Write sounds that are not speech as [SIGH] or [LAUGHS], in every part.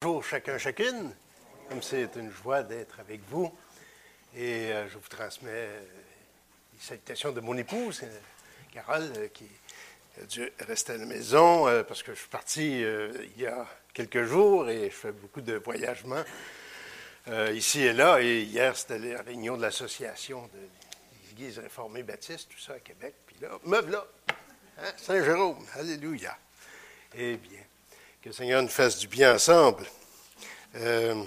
Bonjour chacun, chacune. Comme c'est une joie d'être avec vous. Et euh, je vous transmets euh, les salutations de mon épouse, euh, Carole, qui a dû rester à la maison parce que je suis parti il y a quelques jours et je fais beaucoup de voyagements ici et là. Et hier, c'était la réunion de l'association des Églises réformées baptistes, tout ça à Québec. Puis là, me là, hein, Saint-Jérôme, Alléluia. Eh bien, que le Seigneur nous fasse du bien ensemble. Euh,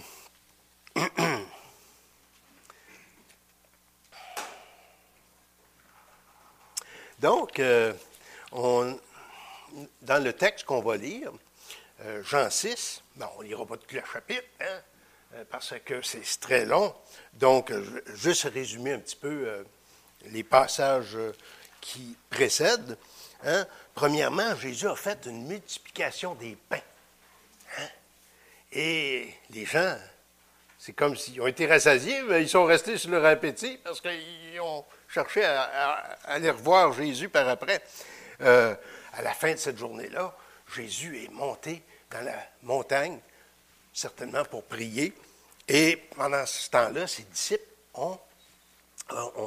donc, euh, on, dans le texte qu'on va lire, euh, Jean 6, bon, on ne lira pas tout le chapitre, hein, parce que c'est très long. Donc, juste résumer un petit peu les passages qui précèdent. Hein. Premièrement, Jésus a fait une multiplication des pains. Et les gens, c'est comme s'ils ont été rassasiés, mais ils sont restés sur leur appétit parce qu'ils ont cherché à, aller revoir Jésus par après. Euh, à la fin de cette journée-là, Jésus est monté dans la montagne, certainement pour prier. Et pendant ce temps-là, ses disciples ont,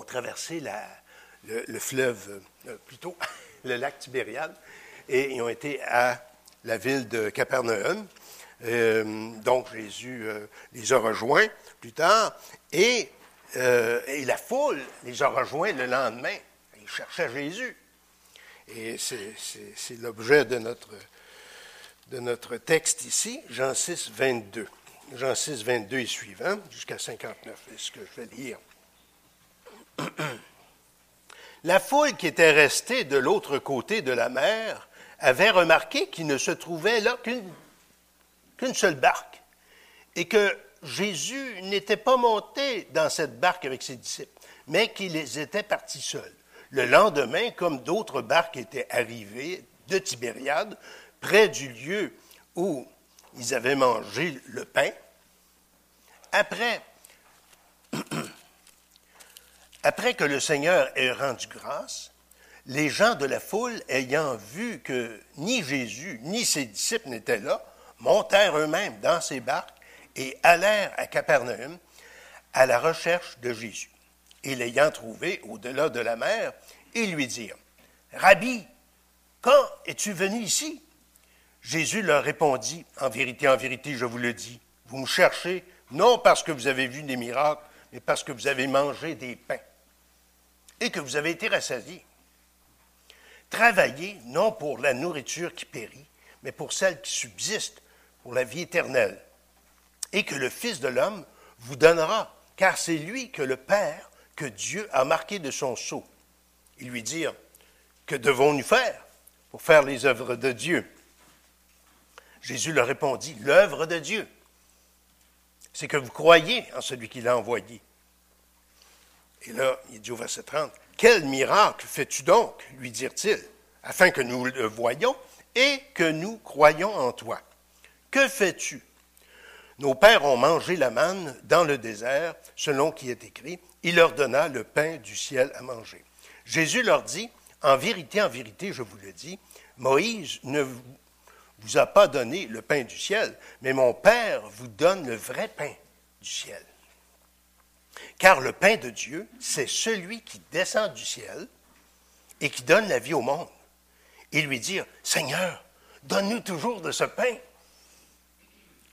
traversé le, fleuve, euh, plutôt [LAUGHS] le lac Tibériade, et ils ont été à la ville de Capernaum. Euh, donc Jésus euh, les a rejoints plus tard, et, et, la foule les a rejoints le lendemain. Ils cherchaient Jésus. Et c'est l'objet de notre, de notre texte ici, Jean 6, 22. Jean 6, 22 et suivant, jusqu'à 59, c'est ce que je vais lire. [CLEARS THROAT] La foule qui était restée de l'autre côté de la mer avait remarqué qu'il ne se trouvait là qu'une seule barque et que Jésus n'était pas monté dans cette barque avec ses disciples, mais qu'il était parti seul. Le lendemain, comme d'autres barques étaient arrivées de Tibériade, près du lieu où ils avaient mangé le pain, après [CLEARS THROAT] Après que le Seigneur ait rendu grâce, les gens de la foule, ayant vu que ni Jésus ni ses disciples n'étaient là, montèrent eux-mêmes dans ces barques et allèrent à Capernaum à la recherche de Jésus. Et l'ayant trouvé au-delà de la mer, ils lui dirent, Rabbi, quand es-tu venu ici? Jésus leur répondit, En vérité, en vérité, je vous le dis, vous me cherchez non parce que vous avez vu des miracles, mais parce que vous avez mangé des pains et que vous avez été rassasiés. Travaillez non pour la nourriture qui périt, mais pour celle qui subsiste, pour la vie éternelle, et que le Fils de l'homme vous donnera, car c'est lui que le Père, que Dieu a marqué de son sceau. Ils lui dirent, que devons-nous faire pour faire les œuvres de Dieu? Jésus leur répondit, l'œuvre de Dieu, c'est que vous croyez en celui qui l'a envoyé. Et là, il dit au verset 30, Quel miracle fais-tu donc, lui dirent-ils, afin que nous le voyions et que nous croyions en toi. Que fais-tu? Nos pères ont mangé la manne dans le désert, selon qui est écrit, il leur donna le pain du ciel à manger. Jésus leur dit, En vérité, en vérité, je vous le dis, Moïse ne vous a pas donné le pain du ciel, mais mon Père vous donne le vrai pain du ciel. Car le pain de Dieu, c'est celui qui descend du ciel et qui donne la vie au monde. Et lui dire, Seigneur, donne-nous toujours de ce pain.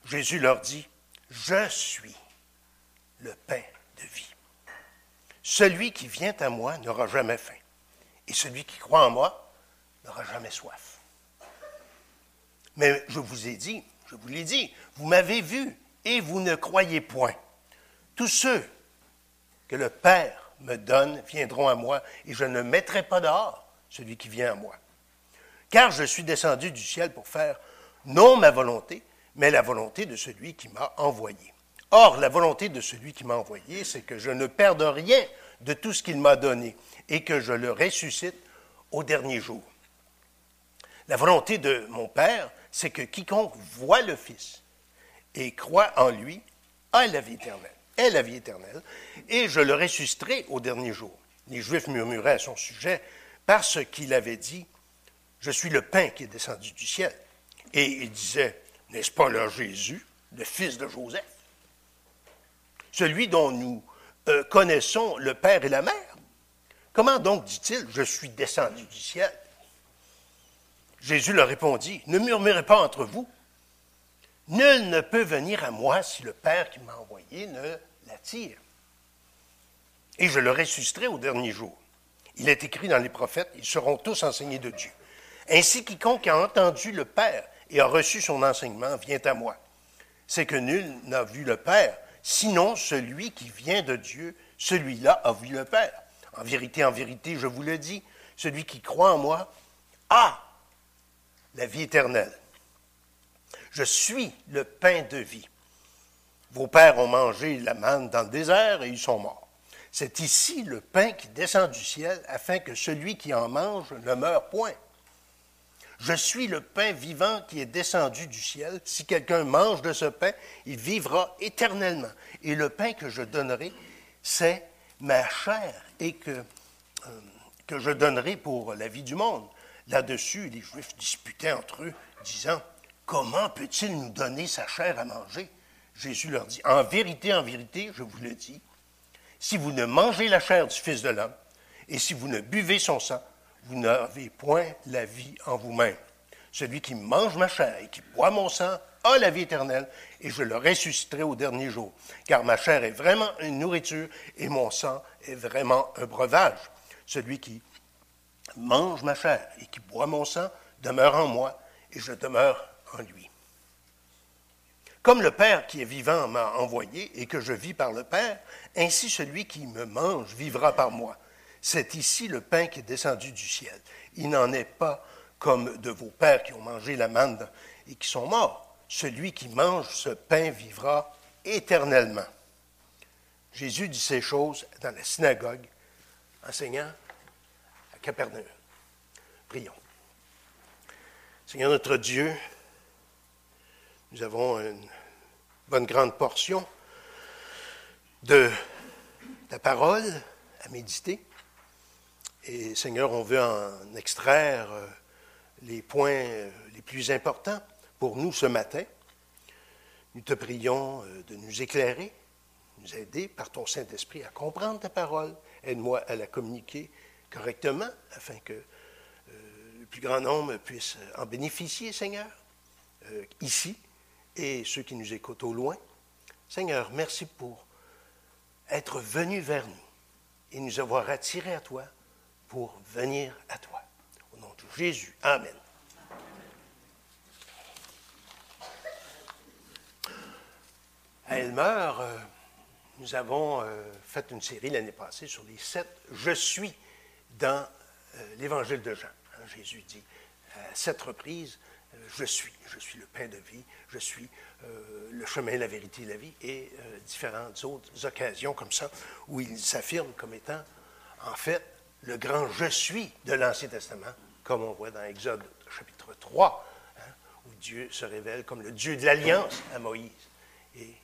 Jésus leur dit, Je suis le pain de vie. Celui qui vient à moi n'aura jamais faim, et celui qui croit en moi n'aura jamais soif. Mais je vous ai dit, je vous l'ai dit, vous m'avez vu et vous ne croyez point. Tous ceux que le Père me donne viendront à moi, et je ne mettrai pas dehors celui qui vient à moi. Car je suis descendu du ciel pour faire non ma volonté, mais la volonté de celui qui m'a envoyé. Or, la volonté de celui qui m'a envoyé, c'est que je ne perde rien de tout ce qu'il m'a donné, et que je le ressuscite au dernier jour. La volonté de mon Père, c'est que quiconque voit le Fils et croit en lui a la vie éternelle et je le ressusciterai au dernier jour. Les Juifs murmuraient à son sujet parce qu'il avait dit, Je suis le pain qui est descendu du ciel. Et il disait, N'est-ce pas là Jésus, le fils de Joseph, celui dont nous euh, connaissons le Père et la Mère. Comment donc dit-il, je suis descendu du ciel Jésus leur répondit, ne murmurez pas entre vous. Nul ne peut venir à moi si le Père qui m'a envoyé ne l'attire. Et je le ressusciterai au dernier jour. Il est écrit dans les prophètes, ils seront tous enseignés de Dieu. Ainsi quiconque a entendu le Père et a reçu son enseignement vient à moi. C'est que nul n'a vu le Père, sinon celui qui vient de Dieu, celui-là a vu le Père. En vérité, en vérité, je vous le dis, celui qui croit en moi a la vie éternelle. Je suis le pain de vie. Vos pères ont mangé la manne dans le désert et ils sont morts. C'est ici le pain qui descend du ciel afin que celui qui en mange ne meure point. Je suis le pain vivant qui est descendu du ciel. Si quelqu'un mange de ce pain, il vivra éternellement. Et le pain que je donnerai, c'est ma chair et que, euh, je donnerai pour la vie du monde. Là-dessus, les Juifs disputaient entre eux, disant, Comment peut-il nous donner sa chair à manger Jésus leur dit, En vérité, en vérité, je vous le dis, si vous ne mangez la chair du Fils de l'homme, et si vous ne buvez son sang, vous n'avez point la vie en vous-même. Celui qui mange ma chair et qui boit mon sang a la vie éternelle, et je le ressusciterai au dernier jour. Car ma chair est vraiment une nourriture, et mon sang est vraiment un breuvage. Celui qui mange ma chair et qui boit mon sang demeure en moi, et je demeure en lui. Comme le Père qui est vivant m'a envoyé et que je vis par le Père, ainsi celui qui me mange vivra par moi. C'est ici le pain qui est descendu du ciel. Il n'en est pas comme de vos pères qui ont mangé la manne et qui sont morts. Celui qui mange ce pain vivra éternellement. Jésus dit ces choses dans la synagogue, enseignant à Capernaum. Prions. Seigneur notre Dieu, nous avons une bonne grande portion de ta parole à méditer. Et Seigneur, on veut en extraire euh, les points euh, les plus importants pour nous ce matin. Nous te prions euh, de nous éclairer, nous aider par ton Saint-Esprit à comprendre ta parole. Aide-moi à la communiquer correctement afin que le plus grand nombre puisse en bénéficier, Seigneur, ici et ceux qui nous écoutent au loin. Seigneur, merci pour être venu vers nous et nous avoir attirés à toi pour venir à toi. Au nom de Jésus. Amen. À Elmer, euh, nous avons euh, fait une série l'année passée sur les sept Je suis dans euh, l'Évangile de Jean. Hein, Jésus dit à sept reprises je suis, je suis le pain de vie, je suis le chemin, la vérité la vie, et différentes autres occasions comme ça, où il s'affirme comme étant, en fait, le grand je suis de l'Ancien Testament, comme on voit dans Exode chapitre 3, hein, où Dieu se révèle comme le Dieu de l'Alliance à Moïse. Et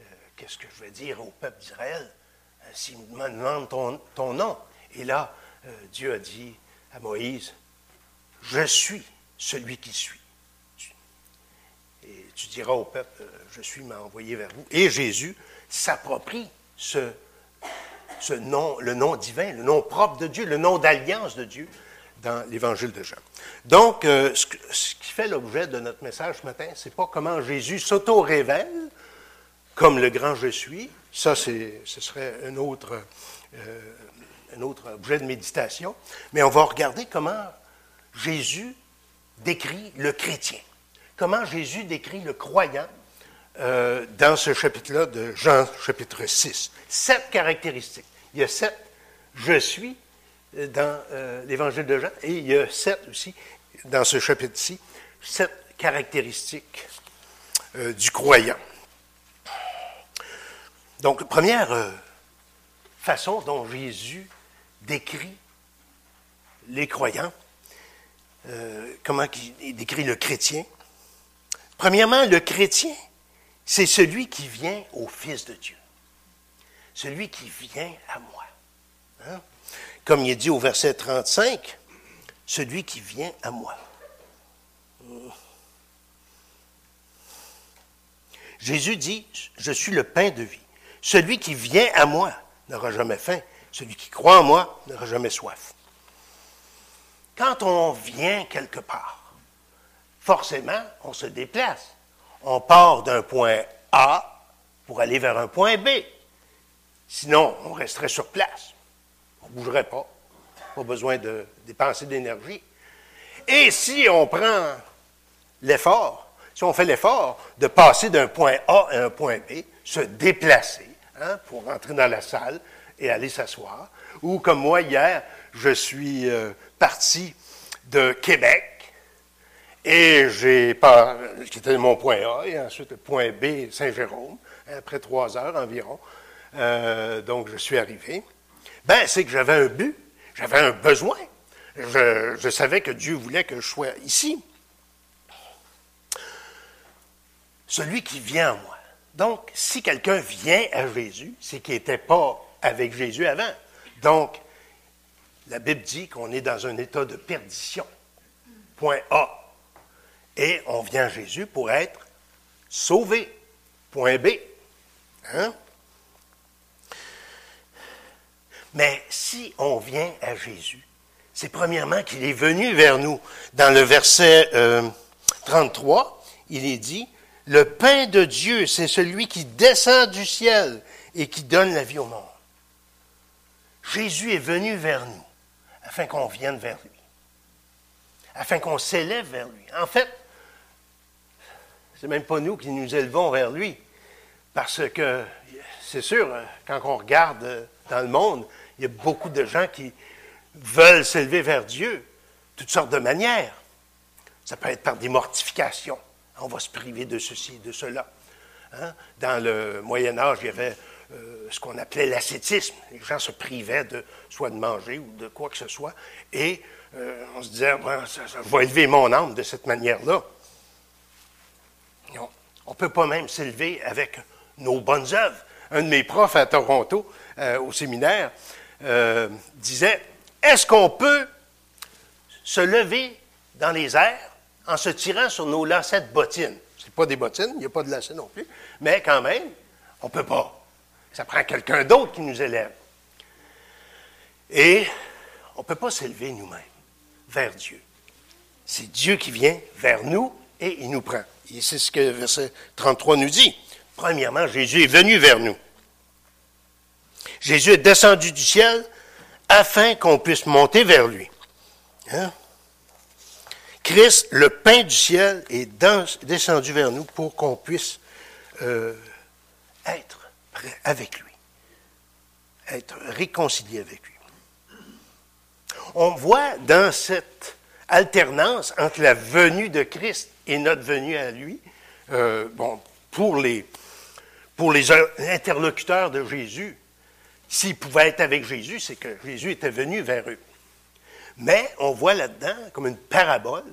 euh, qu'est-ce que je vais dire au peuple d'Israël s'il me demande ton, nom? Et là, Dieu a dit à Moïse, je suis celui qui suis. Et tu diras au peuple, euh, je suis m'a envoyé vers vous. Et Jésus s'approprie ce, ce nom, le nom divin, le nom propre de Dieu, le nom d'alliance de Dieu dans l'évangile de Jean. Donc, euh, ce, qui fait l'objet de notre message ce matin, c'est pas comment Jésus s'auto-révèle comme le grand je suis. Ça, ce serait un autre, euh, un autre objet de méditation. Mais on va regarder comment Jésus décrit le chrétien comment Jésus décrit le croyant euh, dans ce chapitre-là de Jean chapitre 6. Sept caractéristiques. Il y a sept je suis euh, dans euh, l'évangile de Jean et il y a sept aussi dans ce chapitre-ci, sept caractéristiques du croyant. Donc, première façon dont Jésus décrit les croyants, comment il décrit le chrétien, Premièrement, le chrétien, c'est celui qui vient au Fils de Dieu. Celui qui vient à moi. Hein? Comme il est dit au verset 35, celui qui vient à moi. Jésus dit, je suis le pain de vie. Celui qui vient à moi n'aura jamais faim. Celui qui croit en moi n'aura jamais soif. Quand on vient quelque part, forcément, on se déplace. On part d'un point A pour aller vers un point B. Sinon, on resterait sur place. On ne bougerait pas. Pas besoin de dépenser d'énergie. Et si on prend l'effort, si on fait l'effort de passer d'un point A à un point B, se déplacer hein, pour rentrer dans la salle et aller s'asseoir, ou comme moi hier, je suis euh, parti de Québec et j'ai pas, mon point A et ensuite le point B, Saint-Jérôme, après trois heures environ. Euh, donc je suis arrivé. Ben, c'est que j'avais un but, j'avais un besoin. Je, savais que Dieu voulait que je sois ici. Celui qui vient à moi. Donc, si quelqu'un vient à Jésus, c'est qu'il n'était pas avec Jésus avant. Donc, la Bible dit qu'on est dans un état de perdition. Point A. Et on vient à Jésus pour être sauvé. Point B. Hein? Mais si on vient à Jésus, c'est premièrement qu'il est venu vers nous. Dans le verset 33, euh, il est dit, le pain de Dieu, c'est celui qui descend du ciel et qui donne la vie au monde. Jésus est venu vers nous afin qu'on vienne vers lui, afin qu'on s'élève vers lui. En fait, c'est même pas nous qui nous élevons vers lui, parce que c'est sûr, quand on regarde dans le monde, il y a beaucoup de gens qui veulent s'élever vers Dieu, toutes sortes de manières. Ça peut être par des mortifications. On va se priver de ceci, de cela. Hein? Dans le Moyen Âge, il y avait euh, ce qu'on appelait l'ascétisme. Les gens se privaient de soit de manger ou de quoi que ce soit, et euh, on se disait, ça, va élever mon âme de cette manière-là. On ne peut pas même s'élever avec nos bonnes œuvres. Un de mes profs à Toronto, euh, au séminaire, disait, est-ce qu'on peut se lever dans les airs en se tirant sur nos lacets bottines? Ce pas des bottines, il n'y a pas de lacets non plus, mais quand même, on ne peut pas. Ça prend quelqu'un d'autre qui nous élève. Et on ne peut pas s'élever nous-mêmes vers Dieu. C'est Dieu qui vient vers nous et il nous prend. Et c'est ce que verset 33 nous dit. Premièrement, Jésus est venu vers nous. Jésus est descendu du ciel afin qu'on puisse monter vers lui. Hein? Christ, le pain du ciel, est descendu vers nous pour qu'on puisse euh, être avec lui, être réconcilié avec lui. On voit dans cette alternance entre la venue de Christ et notre venue à lui, euh, bon, pour les, pour les interlocuteurs de Jésus, s'ils pouvaient être avec Jésus, c'est que Jésus était venu vers eux. Mais on voit là-dedans comme une parabole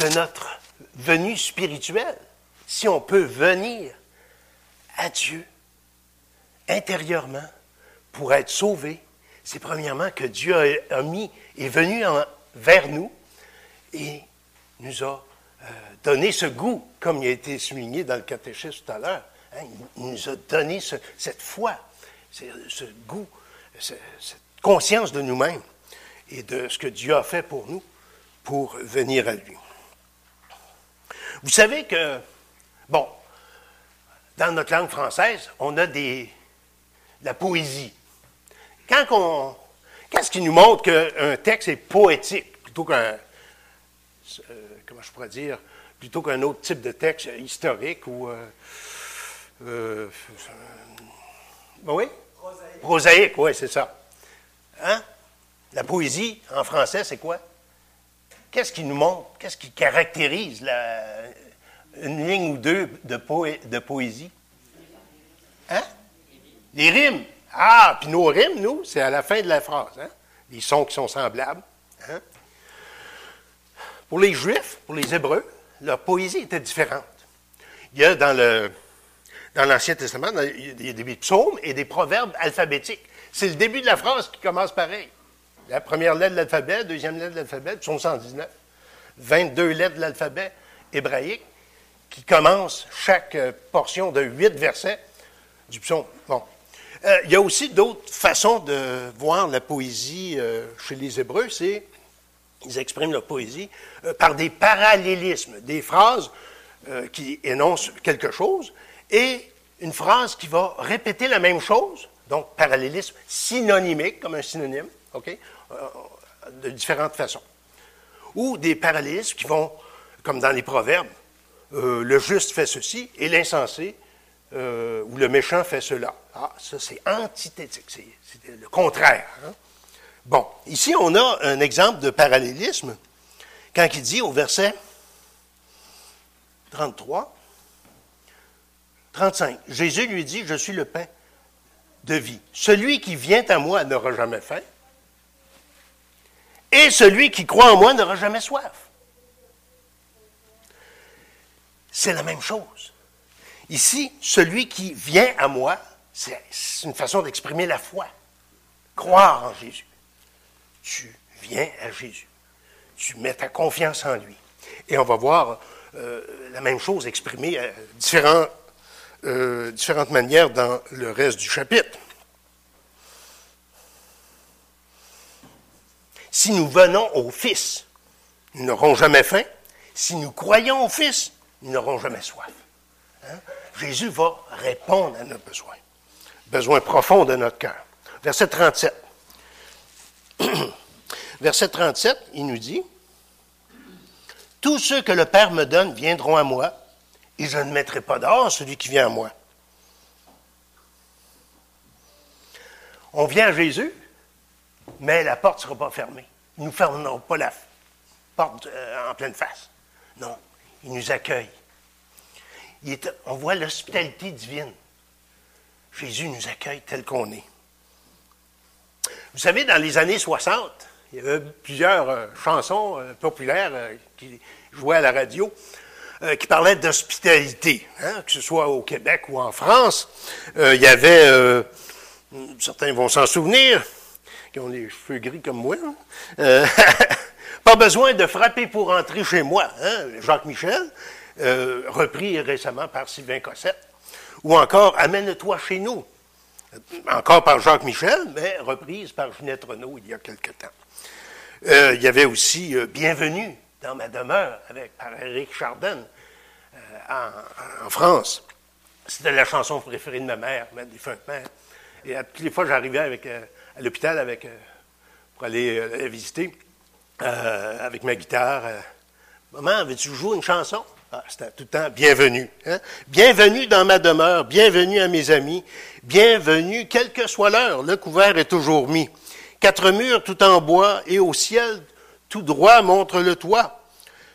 de notre venue spirituelle. Si on peut venir à Dieu intérieurement pour être sauvé, c'est premièrement que Dieu a, mis, est venu vers nous et nous a euh, donné ce goût, comme il a été souligné dans le catéchisme tout à l'heure. Hein. il nous a donné cette foi, ce goût, cette conscience de nous-mêmes et de ce que Dieu a fait pour nous pour venir à lui. Vous savez que, bon, dans notre langue française, on a des, la poésie. Qu'est-ce qui nous montre qu'un texte est poétique plutôt qu'un, comment je pourrais dire, plutôt qu'un autre type de texte historique ou, euh, euh, oui? Prosaïque. Prosaïque, oui, c'est ça. Hein? La poésie, en français, c'est quoi? Qu'est-ce qui nous montre, qu'est-ce qui caractérise la, une ligne ou deux de, de poésie? Hein? Les rimes. Ah, puis nos rimes, nous, c'est à la fin de la phrase. Hein? Les sons qui sont semblables. Hein? Pour les Juifs, pour les Hébreux, leur poésie était différente. Il y a dans le dans l'Ancien Testament, il y a des psaumes et des proverbes alphabétiques. C'est le début de la phrase qui commence pareil. La première lettre de l'alphabet, deuxième lettre de l'alphabet, psaume 119. 22 lettres de l'alphabet hébraïque qui commence chaque euh, portion de huit versets du psaume. Bon. Euh, il y a aussi d'autres façons de voir la poésie euh, chez les Hébreux. C'est ils expriment leur poésie par des parallélismes, des phrases qui énoncent quelque chose et une phrase qui va répéter la même chose, donc parallélisme synonymique, comme un synonyme, OK, de différentes façons. Ou des parallélismes qui vont, comme dans les proverbes, euh, le juste fait ceci et l'insensé euh, ou le méchant fait cela. Ah, ça c'est antithétique, c'est le contraire. Hein. Bon, ici on a un exemple de parallélisme quand il dit au verset 33, 35, Jésus lui dit, je suis le pain de vie. Celui qui vient à moi n'aura jamais faim, et celui qui croit en moi n'aura jamais soif. c'est la même chose. Ici, celui qui vient à moi, c'est une façon d'exprimer la foi. Croire en Jésus. Tu viens à Jésus. Tu mets ta confiance en lui. Et on va voir euh, la même chose exprimée à euh, différentes manières dans le reste du chapitre. Si nous venons au Fils, nous n'aurons jamais faim. Si nous croyons au Fils, ils n'auront jamais soif. Hein? Jésus va répondre à nos besoins, besoins profonds de notre cœur. Verset 37. [CLEARS THROAT] Verset 37, il nous dit, Tous ceux que le Père me donne viendront à moi, et je ne mettrai pas dehors celui qui vient à moi. On vient à Jésus, mais la porte ne sera pas fermée. Nous ne fermerons pas la porte euh, en pleine face. Non, il nous accueille. on voit l'hospitalité divine. Jésus nous accueille tel qu'on est. Vous savez, dans les années 60, il y avait plusieurs euh, chansons euh, populaires euh, qui jouaient à la radio qui parlaient d'hospitalité, hein, que ce soit au Québec ou en France. il y avait, certains vont s'en souvenir, qui ont les cheveux gris comme moi, hein. [LAUGHS] Pas besoin de frapper pour entrer chez moi. Hein? Jacques Michel, repris récemment par Sylvain Cossette. Ou encore Amène-toi chez nous. Encore par Jacques Michel, mais reprise par Ginette Renault il y a quelque temps. Euh, il y avait aussi euh, Bienvenue dans ma demeure avec, par Éric Chardin en, France. C'était la chanson préférée de ma mère, ma défunte mère. Et toutes les fois, j'arrivais avec, à l'hôpital avec, pour aller la visiter. Euh, avec ma guitare. Euh, Maman, veux-tu jouer une chanson? Ah, c'était tout le temps bienvenue. Hein? Bienvenue dans ma demeure, bienvenue à mes amis, bienvenue, quelle que soit l'heure, le couvert est toujours mis. Quatre murs tout en bois et au ciel tout droit montre le toit.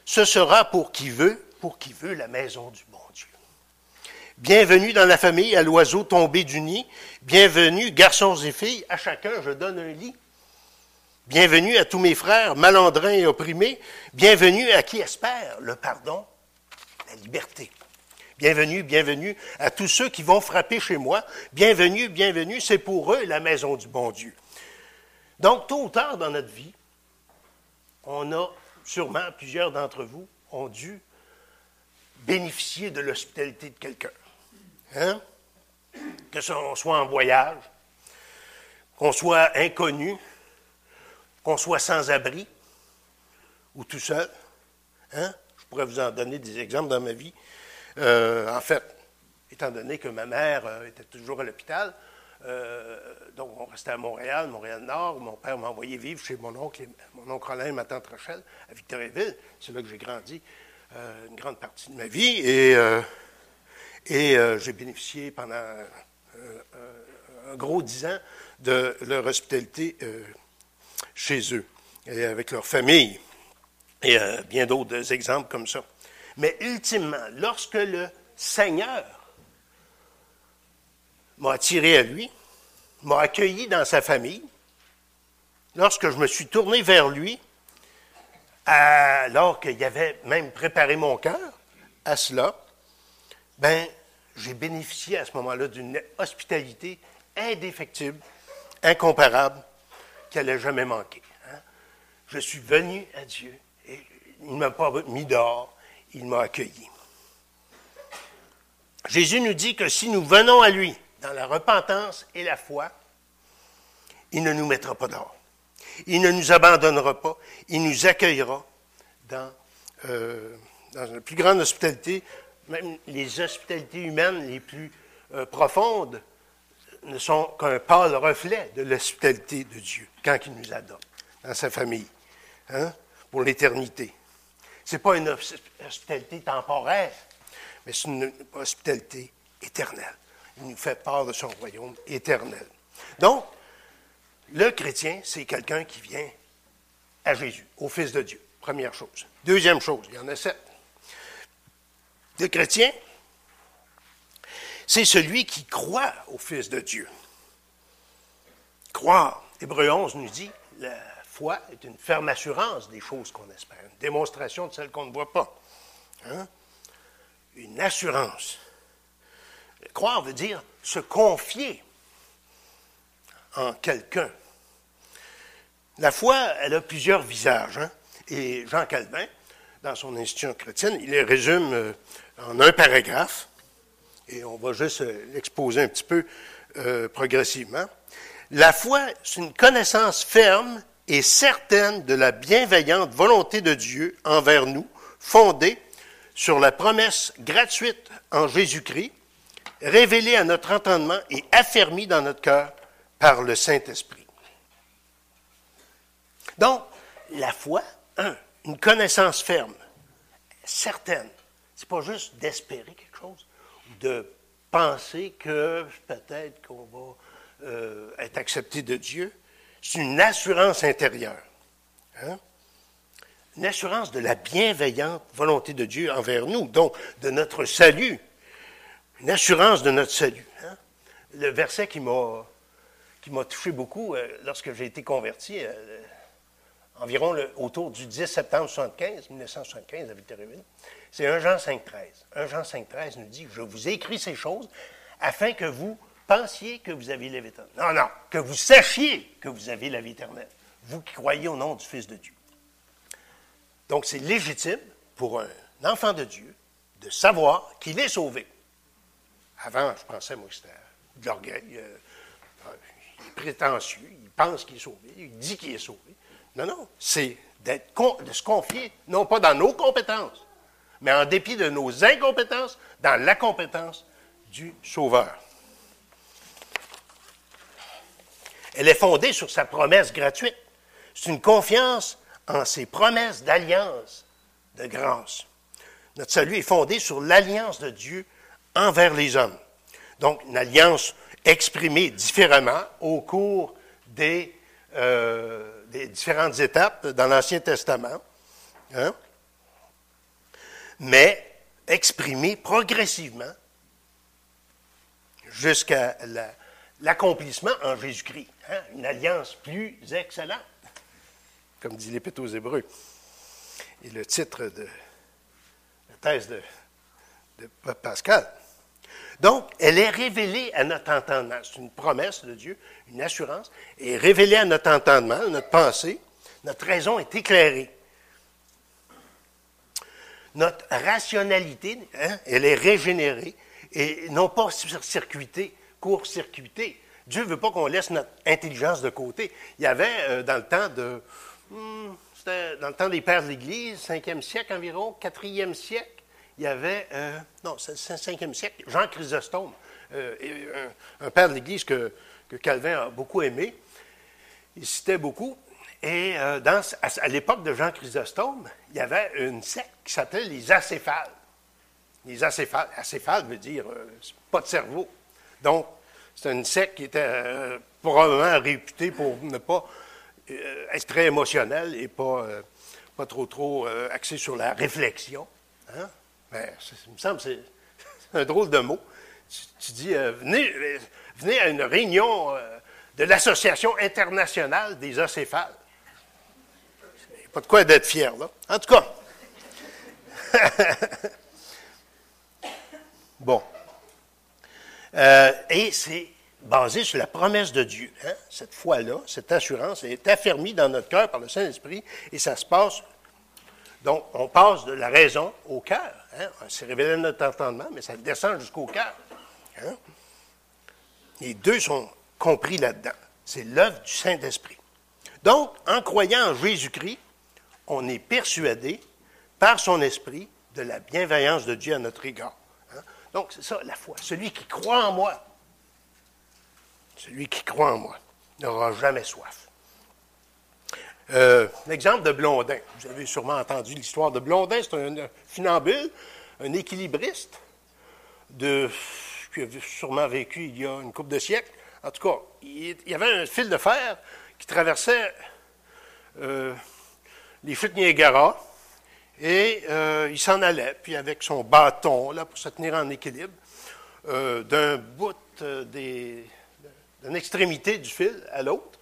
Ce sera pour qui veut, pour qui veut la maison du bon Dieu. Bienvenue dans la famille, à l'oiseau tombé du nid. Bienvenue, garçons et filles, à chacun je donne un lit. Bienvenue à tous mes frères, malandrins et opprimés. Bienvenue à qui espère le pardon, la liberté. Bienvenue, bienvenue à tous ceux qui vont frapper chez moi. Bienvenue, bienvenue, c'est pour eux la maison du bon Dieu. Donc, tôt ou tard dans notre vie, on a sûrement, plusieurs d'entre vous ont dû bénéficier de l'hospitalité de quelqu'un. Hein? Que ce soit en voyage, qu'on soit inconnu, qu'on soit sans abri ou tout seul. Hein? Je pourrais vous en donner des exemples dans ma vie. Euh, en fait, étant donné que ma mère euh, était toujours à l'hôpital, euh, donc on restait à Montréal, Montréal-Nord, mon père m'a envoyé vivre chez mon oncle, mon oncle Alain et ma tante Rachel à Victoriaville. C'est là que j'ai grandi une grande partie de ma vie et, et j'ai bénéficié pendant un gros dix ans de leur hospitalité chez eux et avec leur famille. Et bien d'autres exemples comme ça. Mais ultimement, lorsque le Seigneur m'a attiré à lui, m'a accueilli dans sa famille, lorsque je me suis tourné vers lui, alors qu'il avait même préparé mon cœur à cela, ben, j'ai bénéficié à ce moment-là d'une hospitalité indéfectible, incomparable, qui n'allait jamais manquer. Hein. Je suis venu à Dieu et il ne m'a pas mis dehors, il m'a accueilli. Jésus nous dit que si nous venons à lui dans la repentance et la foi, il ne nous mettra pas dehors. Il ne nous abandonnera pas. Il nous accueillera dans, euh, dans une plus grande hospitalité. Même les hospitalités humaines les plus euh, profondes ne sont qu'un pâle reflet de l'hospitalité de Dieu quand il nous adopte dans sa famille, hein, pour l'éternité. Ce n'est pas une hospitalité temporaire, mais c'est une hospitalité éternelle. Il nous fait part de son royaume éternel. Donc, le chrétien, c'est quelqu'un qui vient à Jésus, au Fils de Dieu. Première chose. Deuxième chose, il y en a sept. Le chrétien, c'est celui qui croit au Fils de Dieu. Croire. Hébreu 11 nous dit, foi est une ferme assurance des choses qu'on espère, une démonstration de celles qu'on ne voit pas. Hein? Une assurance. Croire veut dire se confier en quelqu'un. La foi, elle a plusieurs visages. Hein? Et Jean Calvin, dans son institution chrétienne, il les résume euh, en un paragraphe. Et on va juste euh, l'exposer un petit peu euh, progressivement. La foi, c'est une connaissance ferme et certaine de la bienveillante volonté de Dieu envers nous, fondée sur la promesse gratuite en Jésus-Christ, révélée à notre entendement et affermie dans notre cœur par le Saint-Esprit. Donc, la foi, un, une connaissance ferme, certaine. C'est pas juste d'espérer quelque chose, de penser que peut-être qu'on va euh, être accepté de Dieu. C'est une assurance intérieure. Hein? Une assurance de la bienveillante volonté de Dieu envers nous, donc de notre salut. Une assurance de notre salut. Hein? Le verset qui m'a qui m'a touché beaucoup euh, lorsque j'ai été converti, euh, environ autour du 10 septembre 1975, 1975 à Victoriaville, c'est 1 Jean 5,13. 1 Jean 5,13 nous dit Je vous ai écrit ces choses afin que vous pensiez que vous aviez la vie éternelle. Non, non, que vous sachiez que vous avez la vie éternelle. Vous qui croyez au nom du Fils de Dieu. Donc, c'est légitime pour un enfant de Dieu de savoir qu'il est sauvé. Avant, je pensais, moi, c'était de l'orgueil. Euh, il est prétentieux, il pense qu'il est sauvé, il dit qu'il est sauvé. Non, non, c'est de se confier, non pas dans nos compétences, mais en dépit de nos incompétences, dans la compétence du Sauveur. Elle est fondée sur sa promesse gratuite. C'est une confiance en ses promesses d'alliance, de grâce. Notre salut est fondé sur l'alliance de Dieu envers les hommes. Donc, une alliance exprimée différemment au cours des, euh, différentes étapes dans l'Ancien Testament, hein, mais exprimée progressivement jusqu'à l'accomplissement en Jésus-Christ. Hein, une alliance plus excellente, comme dit l'Épître aux Hébreux. Et le titre de la thèse de, Pascal. Donc, elle est révélée à notre entendement. C'est une promesse de Dieu, une assurance, et révélée à notre entendement, notre pensée. Notre raison est éclairée. Notre rationalité, hein, elle est régénérée et non pas circuitée, court-circuitée. Dieu ne veut pas qu'on laisse notre intelligence de côté. Il y avait euh, dans le temps de. Hmm, dans le temps des pères de l'Église, 5e siècle environ, 4e siècle, il y avait, euh, non, c'est le 5e siècle, Jean Chrysostome, euh, un, père de l'Église que, Calvin a beaucoup aimé. Il citait beaucoup. Et dans, à, l'époque de Jean Chrysostome, il y avait une secte qui s'appelait les acéphales. Les acéphales, acéphales veut dire pas de cerveau. Donc, c'est une secte qui était probablement réputée pour ne pas être très émotionnelle et pas, pas trop, trop axée sur la réflexion. Hein? Mais il me semble que c'est [LAUGHS] un drôle de mot. Tu, dis, euh, venez, euh, venez, à une réunion euh, de l'Association internationale des acéphales. Il n'y a pas de quoi d'être fier, là. En tout cas. [LAUGHS] bon. Et c'est basé sur la promesse de Dieu. Hein. Cette foi-là, cette assurance, est affermie dans notre cœur par le Saint-Esprit et ça se passe. Donc, on passe de la raison au cœur. Hein? C'est révélé notre entendement, mais ça descend jusqu'au cœur. Hein? Les deux sont compris là-dedans. C'est l'œuvre du Saint-Esprit. Donc, en croyant en Jésus-Christ, on est persuadé par son esprit de la bienveillance de Dieu à notre égard. Donc, c'est ça la foi. Celui qui croit en moi, celui qui croit en moi, n'aura jamais soif. Euh, l'exemple de Blondin. Vous avez sûrement entendu l'histoire de Blondin. C'est un funambule, un équilibriste qui a sûrement vécu il y a une couple de siècles. En tout cas, il, y avait un fil de fer qui traversait euh, les chutes Niagara et euh, il s'en allait, puis avec son bâton, là, pour se tenir en équilibre, d'un bout des, d'une extrémité du fil à l'autre.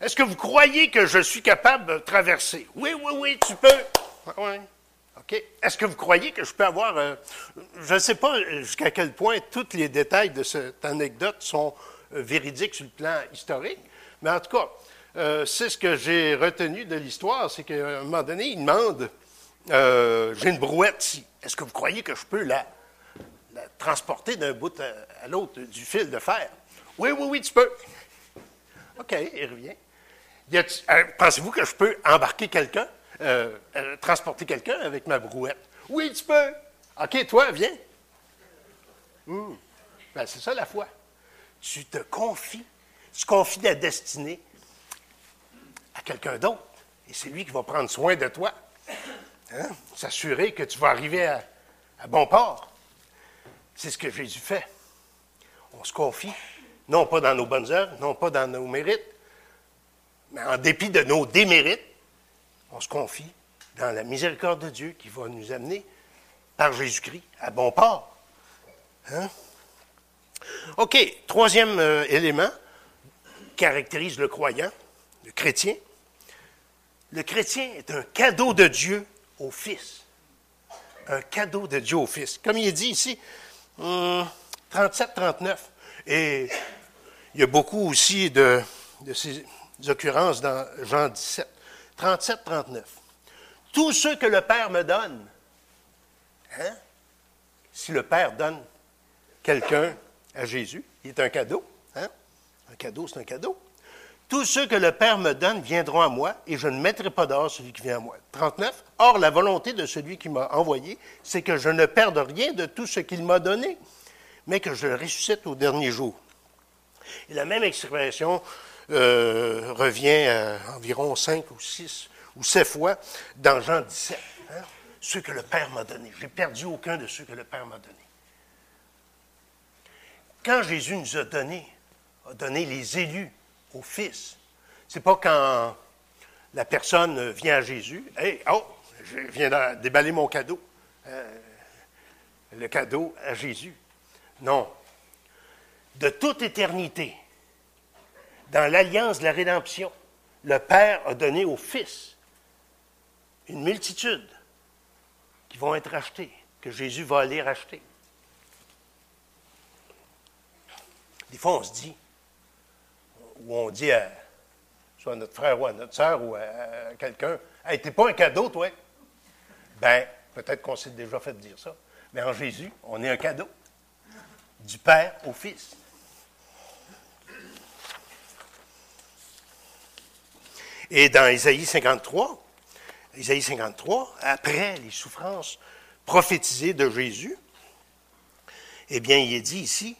Est-ce que vous croyez que je suis capable de traverser? Oui, oui, oui, tu peux. OK. Est-ce que vous croyez que je peux avoir. Euh, je ne sais pas jusqu'à quel point tous les détails de cette anecdote sont euh, véridiques sur le plan historique, mais en tout cas, euh, c'est ce que j'ai retenu de l'histoire, c'est qu'à un moment donné, il demande J'ai une brouette ici. Est-ce que vous croyez que je peux la, la transporter d'un bout à, l'autre du fil de fer? Oui, oui, oui, tu peux. OK, il revient. Euh, pensez-vous que je peux embarquer quelqu'un, euh, euh, transporter quelqu'un avec ma brouette? Oui, tu peux. OK, toi, viens. Hmm. Ben, c'est ça la foi. Tu te confies. Tu confies ta destinée à quelqu'un d'autre. Et c'est lui qui va prendre soin de toi. Hein? S'assurer que tu vas arriver à, bon port. C'est ce que Jésus fait. On se confie, non pas dans nos bonnes œuvres, non pas dans nos mérites, mais en dépit de nos démérites, on se confie dans la miséricorde de Dieu qui va nous amener par Jésus-Christ à bon port. Hein? OK, troisième euh, élément caractérise le croyant, le chrétien. Le chrétien est un cadeau de Dieu au Fils. Un cadeau de Dieu au Fils. Comme il est dit ici, 37-39. Hum, Et il y a beaucoup aussi de, ces occurrences dans Jean 17, 37, 39. Tout ce que le Père me donne, hein? si le Père donne quelqu'un à Jésus, il est un cadeau. Hein? Un cadeau, c'est un cadeau. Tous ceux que le Père me donne viendront à moi, et je ne mettrai pas dehors celui qui vient à moi. 39. Or, la volonté de celui qui m'a envoyé, c'est que je ne perde rien de tout ce qu'il m'a donné, mais que je le ressuscite au dernier jour. Et la même expression euh, revient environ cinq ou six ou sept fois dans Jean 17. Hein? Ceux que le Père m'a donné. Je n'ai perdu aucun de ceux que le Père m'a donné. Quand Jésus nous a donné, a donné les élus au Fils, c'est pas quand la personne vient à Jésus, Hey, oh, je viens de déballer mon cadeau. Euh, le cadeau à Jésus. Non. De toute éternité, dans l'alliance de la rédemption, le Père a donné au Fils une multitude qui vont être rachetés, que Jésus va aller racheter. Des fois, on se dit, ou on dit à soit notre frère ou à notre soeur ou à, quelqu'un, Hey, t'es pas un cadeau, toi? Ben, peut-être qu'on s'est déjà fait dire ça. Mais en Jésus, on est un cadeau. Du Père au Fils. Et dans Isaïe 53, Isaïe 53, après les souffrances prophétisées de Jésus, eh bien, il est dit ici,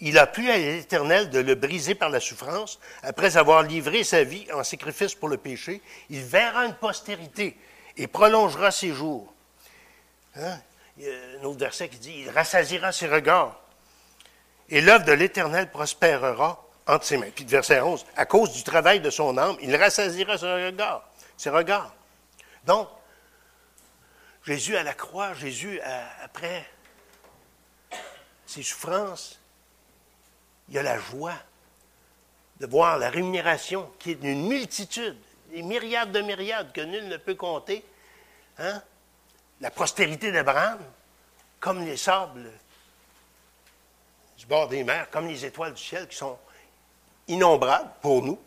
il a plu à l'Éternel de le briser par la souffrance, après avoir livré sa vie en sacrifice pour le péché, il verra une postérité et prolongera ses jours. Hein? Il y a un autre verset qui dit, il rassasira ses regards, et l'œuvre de l'Éternel prospérera entre ses mains. Puis verset 11, à cause du travail de son âme, il rassasira ses regards. Ses regards. Donc, Jésus à la croix, Jésus après ses souffrances, il y a la joie de voir la rémunération qui est d'une multitude, des myriades de myriades que nul ne peut compter. Hein? La postérité d'Abraham, comme les sables du bord des mers, comme les étoiles du ciel qui sont innombrables pour nous.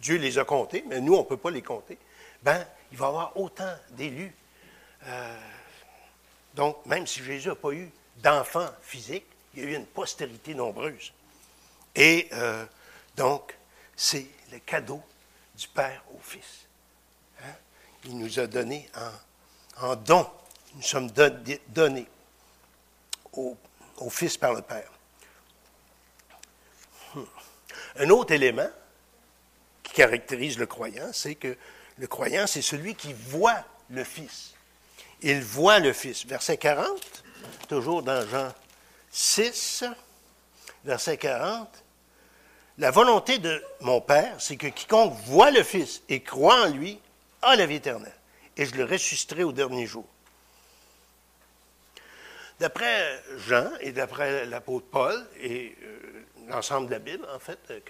Dieu les a comptés, mais nous, on ne peut pas les compter. Ben, il va y avoir autant d'élus euh, Donc, même si Jésus n'a pas eu d'enfant physique, il y a eu une postérité nombreuse. Et euh, donc, c'est le cadeau du Père au Fils. Hein? Il nous a donné en, don. Nous sommes donnés au, au, Fils par le Père. Hmm. Un autre élément qui caractérise le croyant, c'est que le croyant, c'est celui qui voit le Fils. Il voit le Fils. Verset 40, toujours dans Jean 6, verset 40. La volonté de mon Père, c'est que quiconque voit le Fils et croit en lui a la vie éternelle, et je le ressusciterai au dernier jour. D'après Jean et d'après l'apôtre Paul et euh, l'ensemble de la Bible, en fait, euh,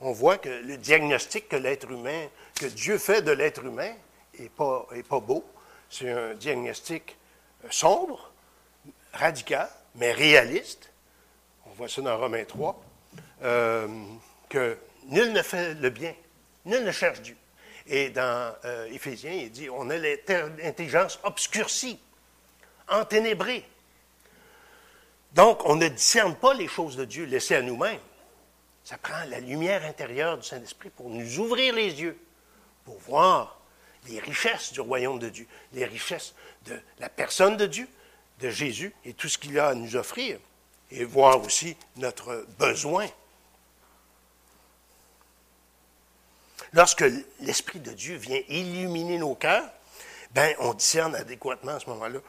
on voit que le diagnostic que l'être humain, que Dieu fait de l'être humain, n'est pas, est pas beau. C'est un diagnostic euh, sombre, radical, mais réaliste. On voit ça dans Romains 3. Euh, que nul ne fait le bien, nul ne cherche Dieu. Et dans euh, Éphésiens, il dit on a l'intelligence obscurcie, enténébrée. Donc, on ne discerne pas les choses de Dieu laissées à nous-mêmes. Ça prend la lumière intérieure du Saint-Esprit pour nous ouvrir les yeux, pour voir les richesses du royaume de Dieu, les richesses de la personne de Dieu, de Jésus et tout ce qu'il a à nous offrir, et voir aussi notre besoin Lorsque l'Esprit de Dieu vient illuminer nos cœurs, ben, on discerne adéquatement à ce moment-là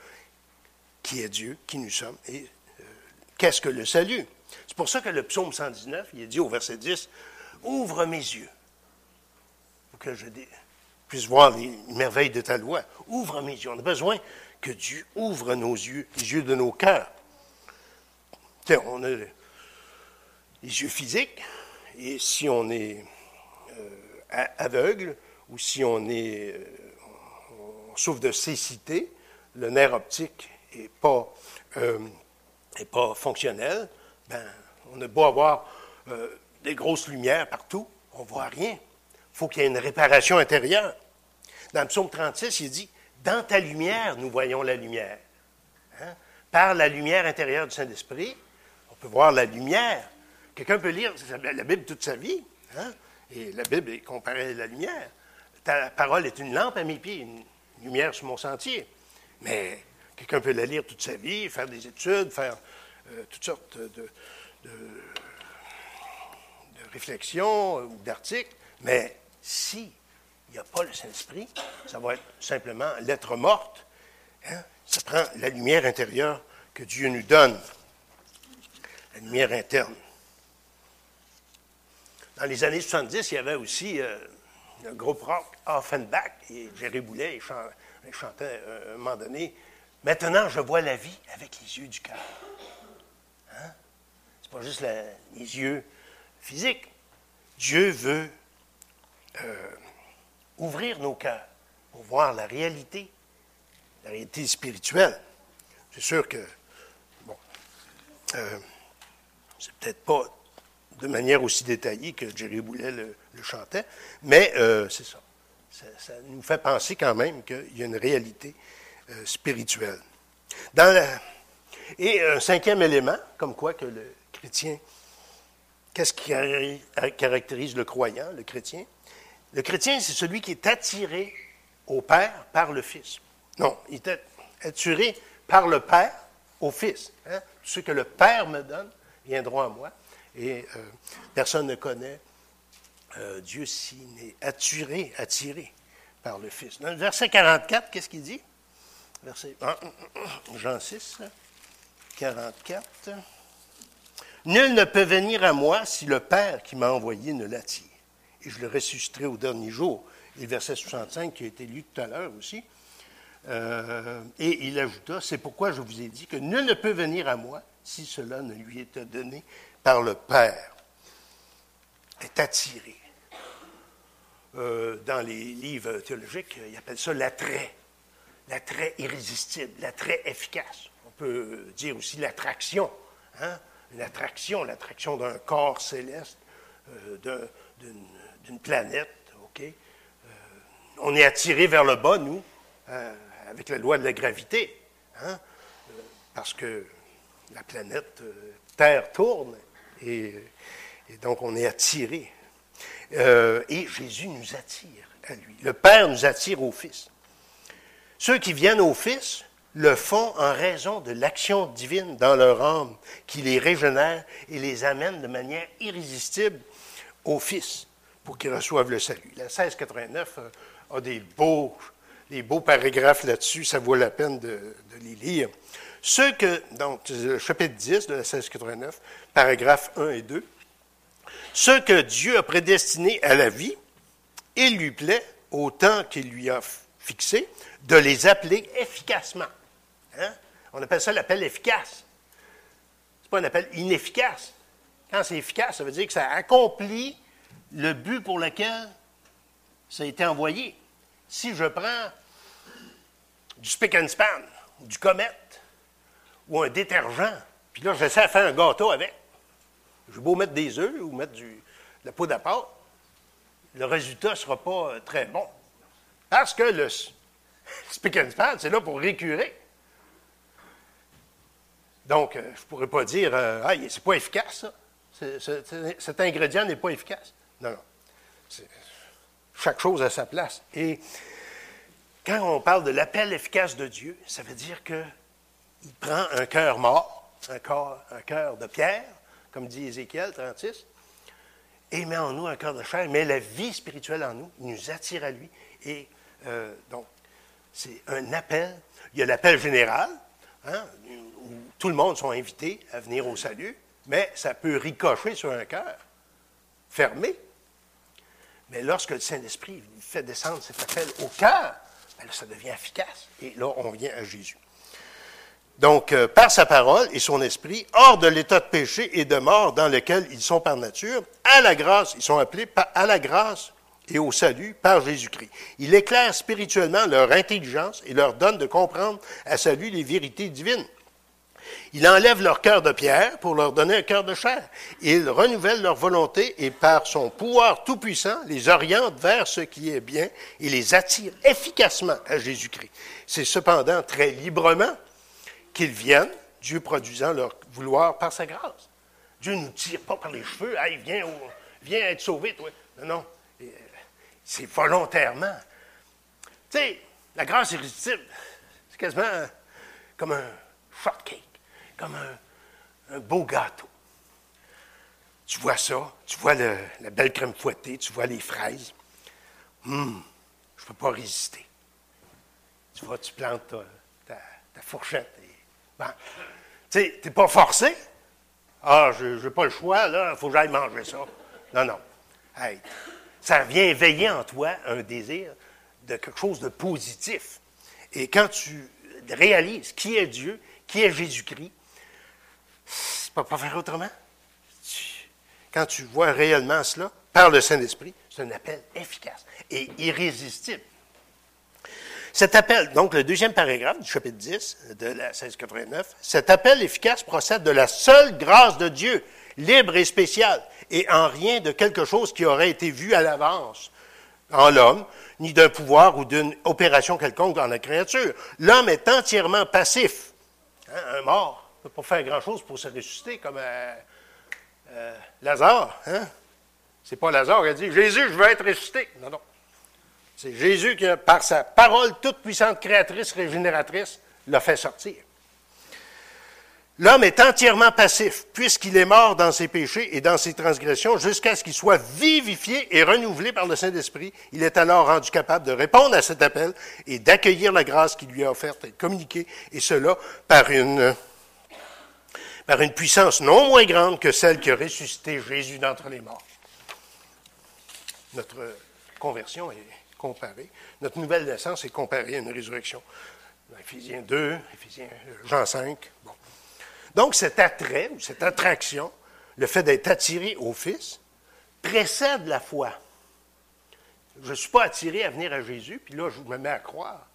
qui est Dieu, qui nous sommes et euh, qu'est-ce que le salut. C'est pour ça que le psaume 119, il est dit au verset 10, Ouvre mes yeux pour que je puisse voir les merveilles de ta loi. Ouvre mes yeux. On a besoin que Dieu ouvre nos yeux, les yeux de nos cœurs. on a les yeux physiques, et si on est aveugle ou si on, est, euh, on souffre de cécité, le nerf optique n'est pas, euh, pas fonctionnel, ben, on a beau avoir euh, des grosses lumières partout, on ne voit rien. Il faut qu'il y ait une réparation intérieure. Dans le psaume 36, il dit Dans ta lumière, nous voyons la lumière. Hein? Par la lumière intérieure du Saint-Esprit, on peut voir la lumière. Quelqu'un peut lire la Bible toute sa vie. Hein? Et la Bible est comparée à la lumière. Ta parole est une lampe à mes pieds, une lumière sur mon sentier. Mais quelqu'un peut la lire toute sa vie, faire des études, faire euh, toutes sortes de, réflexions ou d'articles. Mais si il n'y a pas le Saint-Esprit, ça va être simplement lettre morte. Hein. Ça prend la lumière intérieure que Dieu nous donne, la lumière interne. Dans les années 70, il y avait aussi euh, le groupe rock Offenbach et Jerry Boulet, il, chantait euh, à un moment donné Maintenant, je vois la vie avec les yeux du cœur. Hein? C'est pas juste les yeux physiques. Dieu veut euh, ouvrir nos cœurs pour voir la réalité, la réalité spirituelle. C'est sûr que, bon, c'est peut-être pas de manière aussi détaillée que Jerry Boulet le, chantait, mais euh, c'est ça. ça. nous fait penser quand même qu'il y a une réalité euh, spirituelle. et un cinquième élément, comme quoi que le chrétien, qu'est-ce qui caractérise le croyant, le chrétien? Le chrétien, c'est celui qui est attiré au Père par le Fils. Non, il est attiré par le Père au Fils. Hein? Ce que le Père me donne viendront à moi et euh, personne ne connaît euh, Dieu s'il n'est attiré, attiré par le Fils. Dans le verset 44, qu'est-ce qu'il dit? Verset Jean 6, 44. Nul ne peut venir à moi si le Père qui m'a envoyé ne l'attire. Et je le ressusciterai au dernier jour. Et le verset 65 qui a été lu tout à l'heure aussi. Euh, et il ajouta, c'est pourquoi je vous ai dit que nul ne peut venir à moi si cela ne lui était donné par le Père est attiré. Euh, dans les livres théologiques, ils appellent ça l'attrait, l'attrait irrésistible, l'attrait efficace. On peut dire aussi l'attraction, hein? l'attraction, l'attraction d'un corps céleste, euh, d'une planète. ok? Euh, on est attiré vers le bas, nous, avec la loi de la gravité. Hein? Parce que la planète Terre tourne et, donc on est attiré. et Jésus nous attire à lui. Le Père nous attire au Fils. Ceux qui viennent au Fils le font en raison de l'action divine dans leur âme qui les régénère et les amène de manière irrésistible au Fils pour qu'ils reçoivent le salut. La 1689 euh, a des beaux, des beaux paragraphes là-dessus, ça vaut la peine de, les lire. Ceux que, donc, le chapitre 10 de la 1689, paragraphes 1 et 2, ceux que Dieu a prédestinés à la vie, il lui plaît, au temps qu'il lui a fixé, de les appeler efficacement. Hein? On appelle ça l'appel efficace. Ce n'est pas un appel inefficace. Quand c'est efficace, ça veut dire que ça accomplit le but pour lequel ça a été envoyé. Si je prends du spick and span, du comète, ou un détergent, puis là, j'essaie de faire un gâteau avec, je vais beau mettre des œufs ou mettre de la poudre à pâte, le résultat ne sera pas très bon. Parce que [LAUGHS] le spick and span, c'est là pour récurer. Donc, euh, je ne pourrais pas dire, euh, ah, c'est pas efficace, ça. cet ingrédient n'est pas efficace. Non, non. Chaque chose a sa place. Et quand on parle de l'appel efficace de Dieu, ça veut dire qu'il prend un cœur mort, un, cœur de pierre, comme dit Ézéchiel 36, et met en nous un cœur de chair, met la vie spirituelle en nous, il nous attire à lui. Et euh, donc, c'est un appel. Il y a l'appel général, hein, où tout le monde sont invités à venir au salut, mais ça peut ricocher sur un cœur fermé. Mais lorsque le Saint-Esprit fait descendre cet appel au cœur, ben ça devient efficace. Et là, on vient à Jésus. Donc, euh, par sa parole et son esprit, hors de l'état de péché et de mort dans lequel ils sont par nature, à la grâce, ils sont appelés à la grâce et au salut par Jésus-Christ. Il éclaire spirituellement leur intelligence et leur donne de comprendre à salut les vérités divines. Il enlève leur cœur de pierre pour leur donner un cœur de chair. Il renouvelle leur volonté et par son pouvoir tout-puissant les oriente vers ce qui est bien et les attire efficacement à Jésus-Christ. C'est cependant très librement qu'ils viennent, Dieu produisant leur vouloir par sa grâce. Dieu ne nous tire pas par les cheveux, hey, viens, viens être sauvé, toi. Non, non. C'est volontairement. Tu sais, la grâce irrésistible, c'est quasiment comme un shortcake comme un, beau gâteau. Tu vois ça, tu vois la belle crème fouettée, tu vois les fraises. Hum, je ne peux pas résister. Tu vois, tu plantes ta, fourchette. Et, tu sais, tu n'es pas forcé. Ah, je n'ai pas le choix, là, il faut que j'aille manger ça. Non, non. Ça vient éveiller en toi un désir de quelque chose de positif. Et quand tu réalises qui est Dieu, qui est Jésus-Christ, tu ne peux pas faire autrement? Quand tu vois réellement cela, par le Saint-Esprit, c'est un appel efficace et irrésistible. Cet appel, donc le deuxième paragraphe du chapitre 10 de la 1689, cet appel efficace procède de la seule grâce de Dieu, libre et spéciale, et en rien de quelque chose qui aurait été vu à l'avance en l'homme, ni d'un pouvoir ou d'une opération quelconque dans la créature. L'homme est entièrement passif, hein, un mort ne peut pas faire grand-chose pour se ressusciter comme euh, euh, Lazare. Hein? C'est pas Lazare qui a dit Jésus, je veux être ressuscité. Non, non. C'est Jésus qui, par sa parole toute puissante créatrice, régénératrice, l'a fait sortir. L'homme est entièrement passif, puisqu'il est mort dans ses péchés et dans ses transgressions, jusqu'à ce qu'il soit vivifié et renouvelé par le Saint-Esprit. Il est alors rendu capable de répondre à cet appel et d'accueillir la grâce qui lui est offerte et communiquée, et cela par une par une puissance non moins grande que celle qui a ressuscité Jésus d'entre les morts. Notre conversion est comparée, notre nouvelle naissance est comparée à une résurrection. Éphésiens 2, Éphésiens, Jean 5. Bon. Donc cet attrait ou cette attraction, le fait d'être attiré au Fils, précède la foi. Je ne suis pas attiré à venir à Jésus, puis là, je me mets à croire.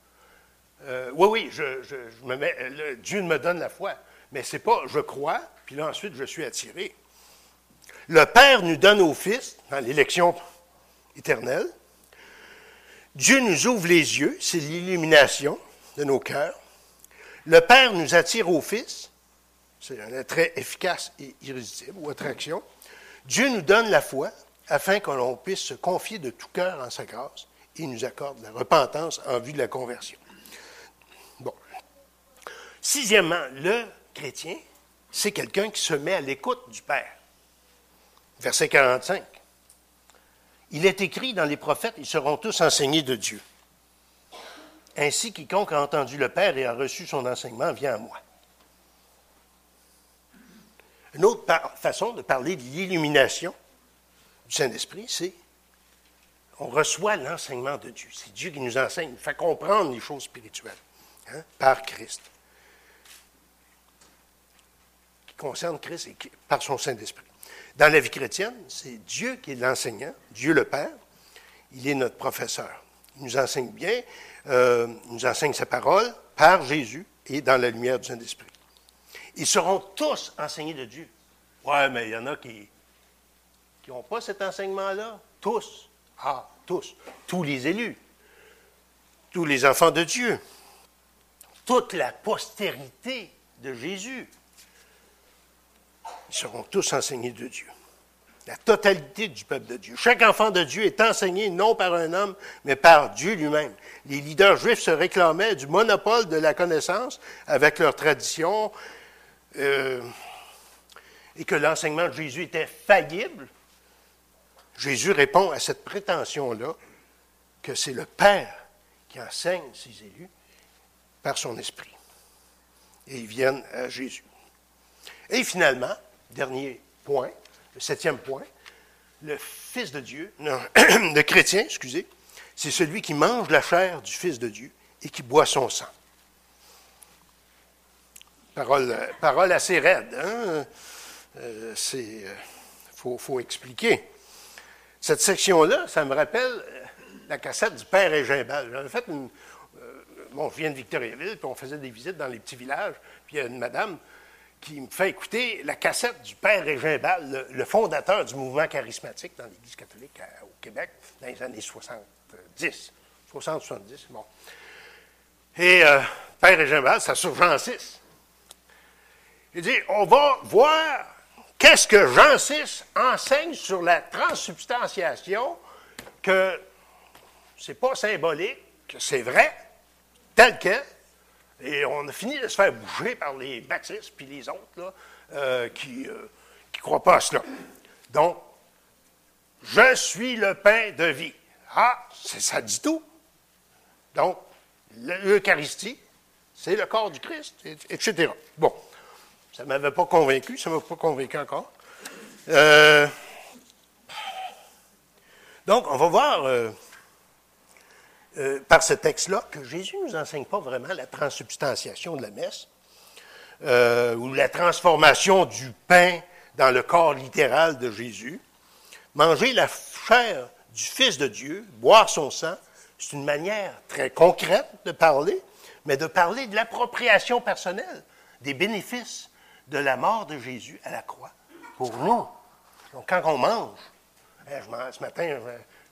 Euh, oui, oui, je, me mets, Dieu me donne la foi mais c'est pas je crois, puis là ensuite je suis attiré. Le Père nous donne au Fils, dans l'élection éternelle. Dieu nous ouvre les yeux, c'est l'illumination de nos cœurs. Le Père nous attire au Fils. C'est un attrait efficace et irrésistible, ou attraction. Dieu nous donne la foi afin que l'on puisse se confier de tout cœur en sa grâce et nous accorde la repentance en vue de la conversion. Bon. Sixièmement, le chrétien, c'est quelqu'un qui se met à l'écoute du Père. Verset 45. Il est écrit dans les prophètes, ils seront tous enseignés de Dieu. Ainsi, quiconque a entendu le Père et a reçu son enseignement vient à moi. Une autre façon de parler de l'illumination du Saint-Esprit, c'est on reçoit l'enseignement de Dieu. C'est Dieu qui nous enseigne, il fait comprendre les choses spirituelles hein, par Christ. Qui concerne Christ et par son Saint-Esprit. Dans la vie chrétienne, c'est Dieu qui est l'enseignant, Dieu le Père. Il est notre professeur. Il nous enseigne bien, euh, il nous enseigne sa parole par Jésus et dans la lumière du Saint-Esprit. Ils seront tous enseignés de Dieu. Ouais, mais il y en a qui n'ont pas cet enseignement-là. Tous. Ah, tous. Tous les élus. Tous les enfants de Dieu. Toute la postérité de Jésus. Ils seront tous enseignés de Dieu. La totalité du peuple de Dieu. Chaque enfant de Dieu est enseigné non par un homme, mais par Dieu lui-même. Les leaders juifs se réclamaient du monopole de la connaissance avec leur tradition euh, et que l'enseignement de Jésus était faillible. Jésus répond à cette prétention-là que c'est le Père qui enseigne ses élus par son esprit. Et ils viennent à Jésus. Et finalement, dernier point, le septième point, le Fils de Dieu, [CLEARS THROAT] le chrétien, excusez, c'est celui qui mange la chair du Fils de Dieu et qui boit son sang. Parole, parole assez raide, hein? Euh. Il faut, expliquer. Cette section-là, ça me rappelle euh, la cassette du Père et Gimbal. J'en ai fait. Euh, bon, je viens de Victoriaville, puis on faisait des visites dans les petits villages, puis il y a une madame qui me fait écouter la cassette du Père Régin le, fondateur du mouvement charismatique dans l'Église catholique au Québec dans les années 70. 60-70, bon. Et euh, Père Régin ça surgent 6. Il dit on va voir qu'est-ce que Jean 6 enseigne sur la transsubstantiation, que c'est pas symbolique, que c'est vrai, tel quel, et on a fini de se faire bouger par les baptistes puis les autres là, euh, qui ne euh, croient pas à cela. Donc, je suis le pain de vie. Ah, ça dit tout. Donc, l'Eucharistie, c'est le corps du Christ, etc. Bon, ça ne m'avait pas convaincu, ça ne m'a pas convaincu encore. Euh, donc, on va voir euh, par ce texte-là que Jésus ne nous enseigne pas vraiment la transsubstantiation de la messe euh, ou la transformation du pain dans le corps littéral de Jésus. Manger la chair du Fils de Dieu, boire son sang, c'est une manière très concrète de parler, mais de parler de l'appropriation personnelle des bénéfices de la mort de Jésus à la croix pour nous. Donc, quand on mange, hein, ce matin,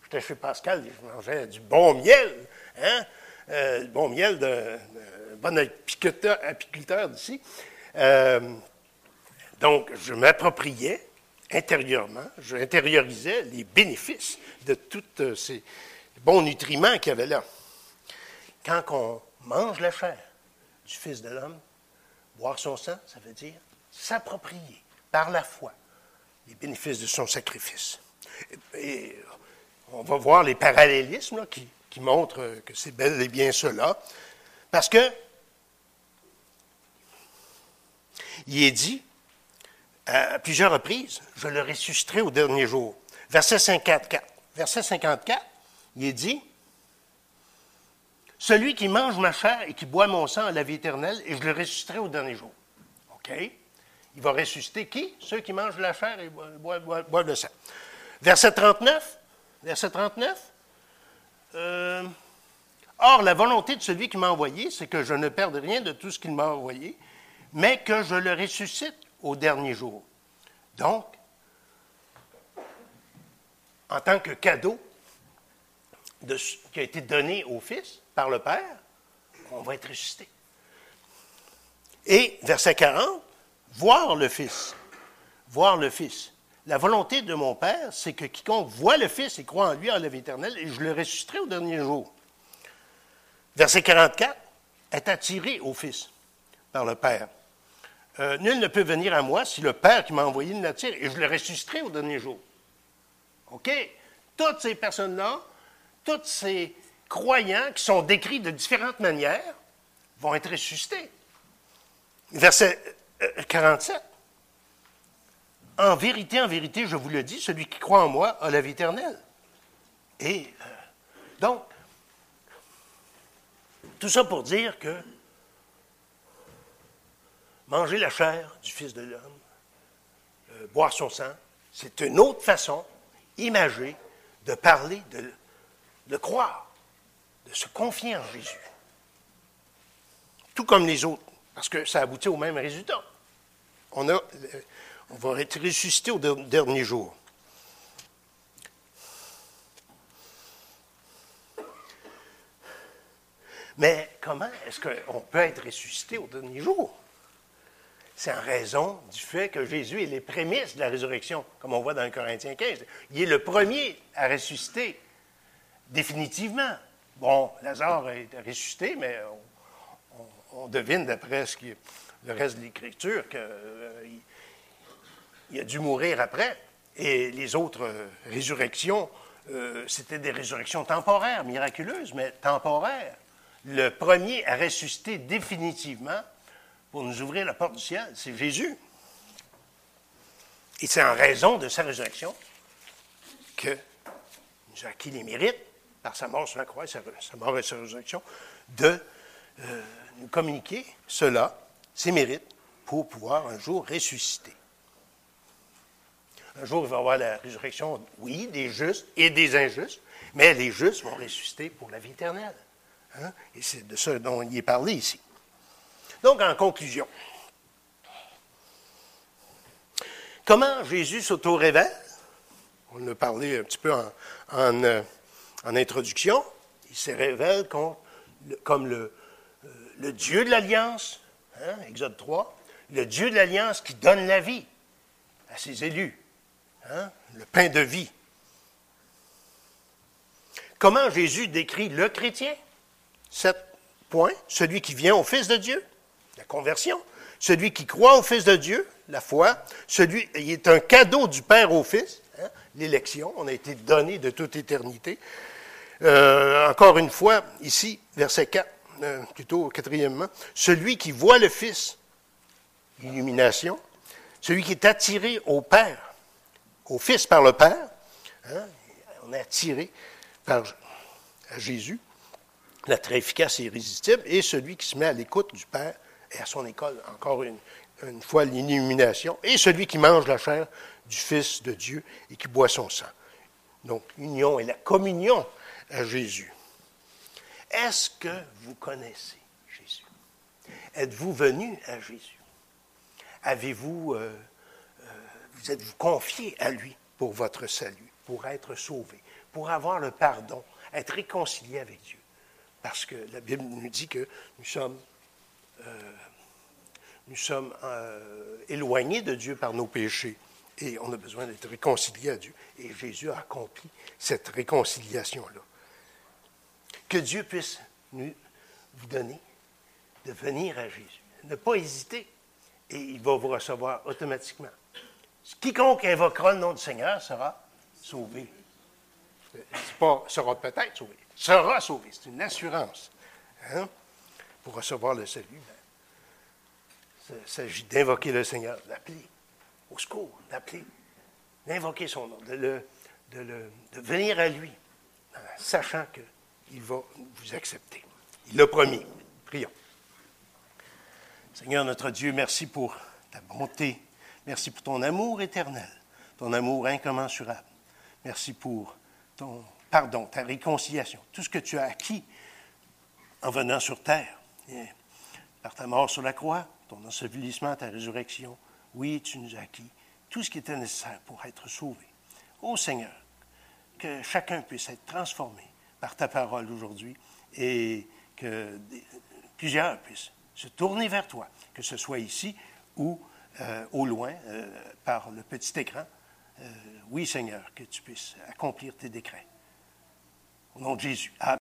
J'étais chez Pascal, je mangeais du bon miel, hein? Euh, du bon miel de, bon apiculteur, d'ici. Euh, donc, je m'appropriais intérieurement, je intériorisais les bénéfices de tous ces bons nutriments qu'il y avait là. Quand on mange la chair du Fils de l'homme, boire son sang, ça veut dire s'approprier par la foi les bénéfices de son sacrifice. et on va voir les parallélismes qui, montrent que c'est bel et bien cela. Parce que il est dit à plusieurs reprises, je le ressusciterai au dernier jour. Verset 54. Verset 54, il est dit, celui qui mange ma chair et qui boit mon sang à la vie éternelle, et je le ressusciterai au dernier jour. OK? Il va ressusciter qui? Ceux qui mangent la chair et boivent le sang. Verset 39, verset 39. Euh, Or, la volonté de celui qui m'a envoyé, c'est que je ne perde rien de tout ce qu'il m'a envoyé, mais que je le ressuscite au dernier jour. Donc, en tant que cadeau qui a été donné au Fils par le Père, on va être ressuscité. Et verset 40, voir le Fils. Voir le Fils. La volonté de mon Père, c'est que quiconque voit le Fils et croit en lui a la éternelle, et je le ressusciterai au dernier jour. Verset 44, est attiré au Fils par le Père. Euh, nul ne peut venir à moi si le Père qui m'a envoyé ne l'attire, et je le ressusciterai au dernier jour. OK? Toutes ces personnes-là, tous ces croyants qui sont décrits de différentes manières, vont être ressuscités. Verset 47. Euh, en vérité, en vérité, je vous le dis, celui qui croit en moi a la vie éternelle. Et euh, donc, tout ça pour dire que manger la chair du Fils de l'homme, euh, boire son sang, c'est une autre façon imagée de parler, de, de croire, de se confier en Jésus. Tout comme les autres, parce que ça aboutit au même résultat. On, a, on va être ressuscité au dernier jour. Mais comment est-ce qu'on peut être ressuscité au dernier jour? C'est en raison du fait que Jésus est les prémices de la résurrection, comme on voit dans Corinthiens 15. Il est le premier à ressusciter définitivement. Bon, Lazare est ressuscité, mais on, devine d'après ce le reste de l'Écriture qu'il euh, a dû mourir après. Et les autres euh, résurrections, euh, c'était des résurrections temporaires, miraculeuses, mais temporaires le premier à ressusciter définitivement pour nous ouvrir la porte du ciel, c'est Jésus. Et c'est en raison de sa résurrection que nous a acquis les mérites, par sa mort sur la croix, sa, mort et sa résurrection, de euh, nous communiquer cela, ces mérites, pour pouvoir un jour ressusciter. Un jour, il va y avoir la résurrection, oui, des justes et des injustes, mais les justes vont ressusciter pour la vie éternelle. Hein? Et c'est de ça dont il est parlé ici. Donc, en conclusion, comment Jésus s'auto-révèle? On a parlé un petit peu en, euh, introduction. Il se révèle comme, le, euh, le, Dieu de l'Alliance, hein? Exode 3, le Dieu de l'Alliance qui donne la vie à ses élus, hein? le pain de vie. Comment Jésus décrit le chrétien? Sept points. Celui qui vient au Fils de Dieu, la conversion. Celui qui croit au Fils de Dieu, la foi. Celui, il est un cadeau du Père au Fils, hein, l'élection. On a été donné de toute éternité. Euh, encore une fois, ici, verset 4, euh, plutôt quatrièmement, celui qui voit le Fils, illumination, celui qui est attiré au Père, au Fils par le Père, hein, on est attiré par Jésus, l'être efficace et irrésistible, et celui qui se met à l'écoute du Père et à son école, encore une, fois l'illumination, et celui qui mange la chair du Fils de Dieu et qui boit son sang. Donc, l'union et la communion à Jésus. Est-ce que vous connaissez Jésus? Êtes-vous venu à Jésus? Avez-vous, euh, vous êtes-vous confié à lui pour votre salut, pour être sauvé, pour avoir le pardon, être réconcilié avec Dieu? parce que la Bible nous dit que nous sommes, euh, nous sommes euh, éloignés de Dieu par nos péchés et on a besoin d'être réconciliés à Dieu. Et Jésus a accompli cette réconciliation-là. Que Dieu puisse vous donner de venir à Jésus. Ne pas hésiter et il va vous recevoir automatiquement. Quiconque invoquera le nom du Seigneur sera sauvé. Pas, sera peut-être sauvé sera sauvé. C'est une assurance. Hein? Pour recevoir le salut, il s'agit d'invoquer le Seigneur, d'appeler au secours, d'appeler, d'invoquer son nom, de, venir à lui, sachant qu'il va vous accepter. Il l'a promis. Prions. Seigneur notre Dieu, merci pour ta bonté. Merci pour ton amour éternel, ton amour incommensurable. Merci pour ton pardon, ta réconciliation, tout ce que tu as acquis en venant sur terre, par ta mort sur la croix, ton ensevelissement, ta résurrection. Oui, tu nous as acquis tout ce qui était nécessaire pour être sauvé. Ô Seigneur, que chacun puisse être transformé par ta parole aujourd'hui et que plusieurs puissent se tourner vers toi, que ce soit ici ou euh, au loin, euh, par le petit écran. Euh, oui, Seigneur, que tu puisses accomplir tes décrets. Au nom de Jésus. Amen.